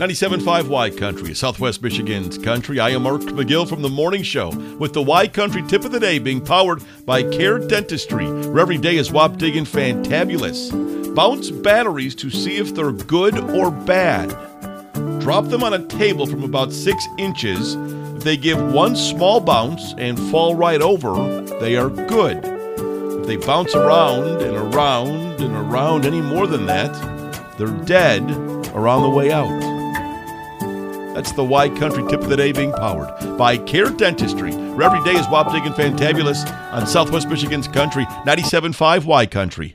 97.5 Y Country, Southwest Michigan's country. I am Mark McGill from the morning show with the Y Country tip of the day being powered by Care Dentistry, where every day is wapdigging fantabulous. Bounce batteries to see if they're good or bad. Drop them on a table from about six inches. If they give one small bounce and fall right over, they are good. If they bounce around and around and around any more than that, they're dead or on the way out. That's the Y Country tip of the day being powered by Care Dentistry, where every day is wapdigging fantabulous on Southwest Michigan's country, 97.5 Y Country.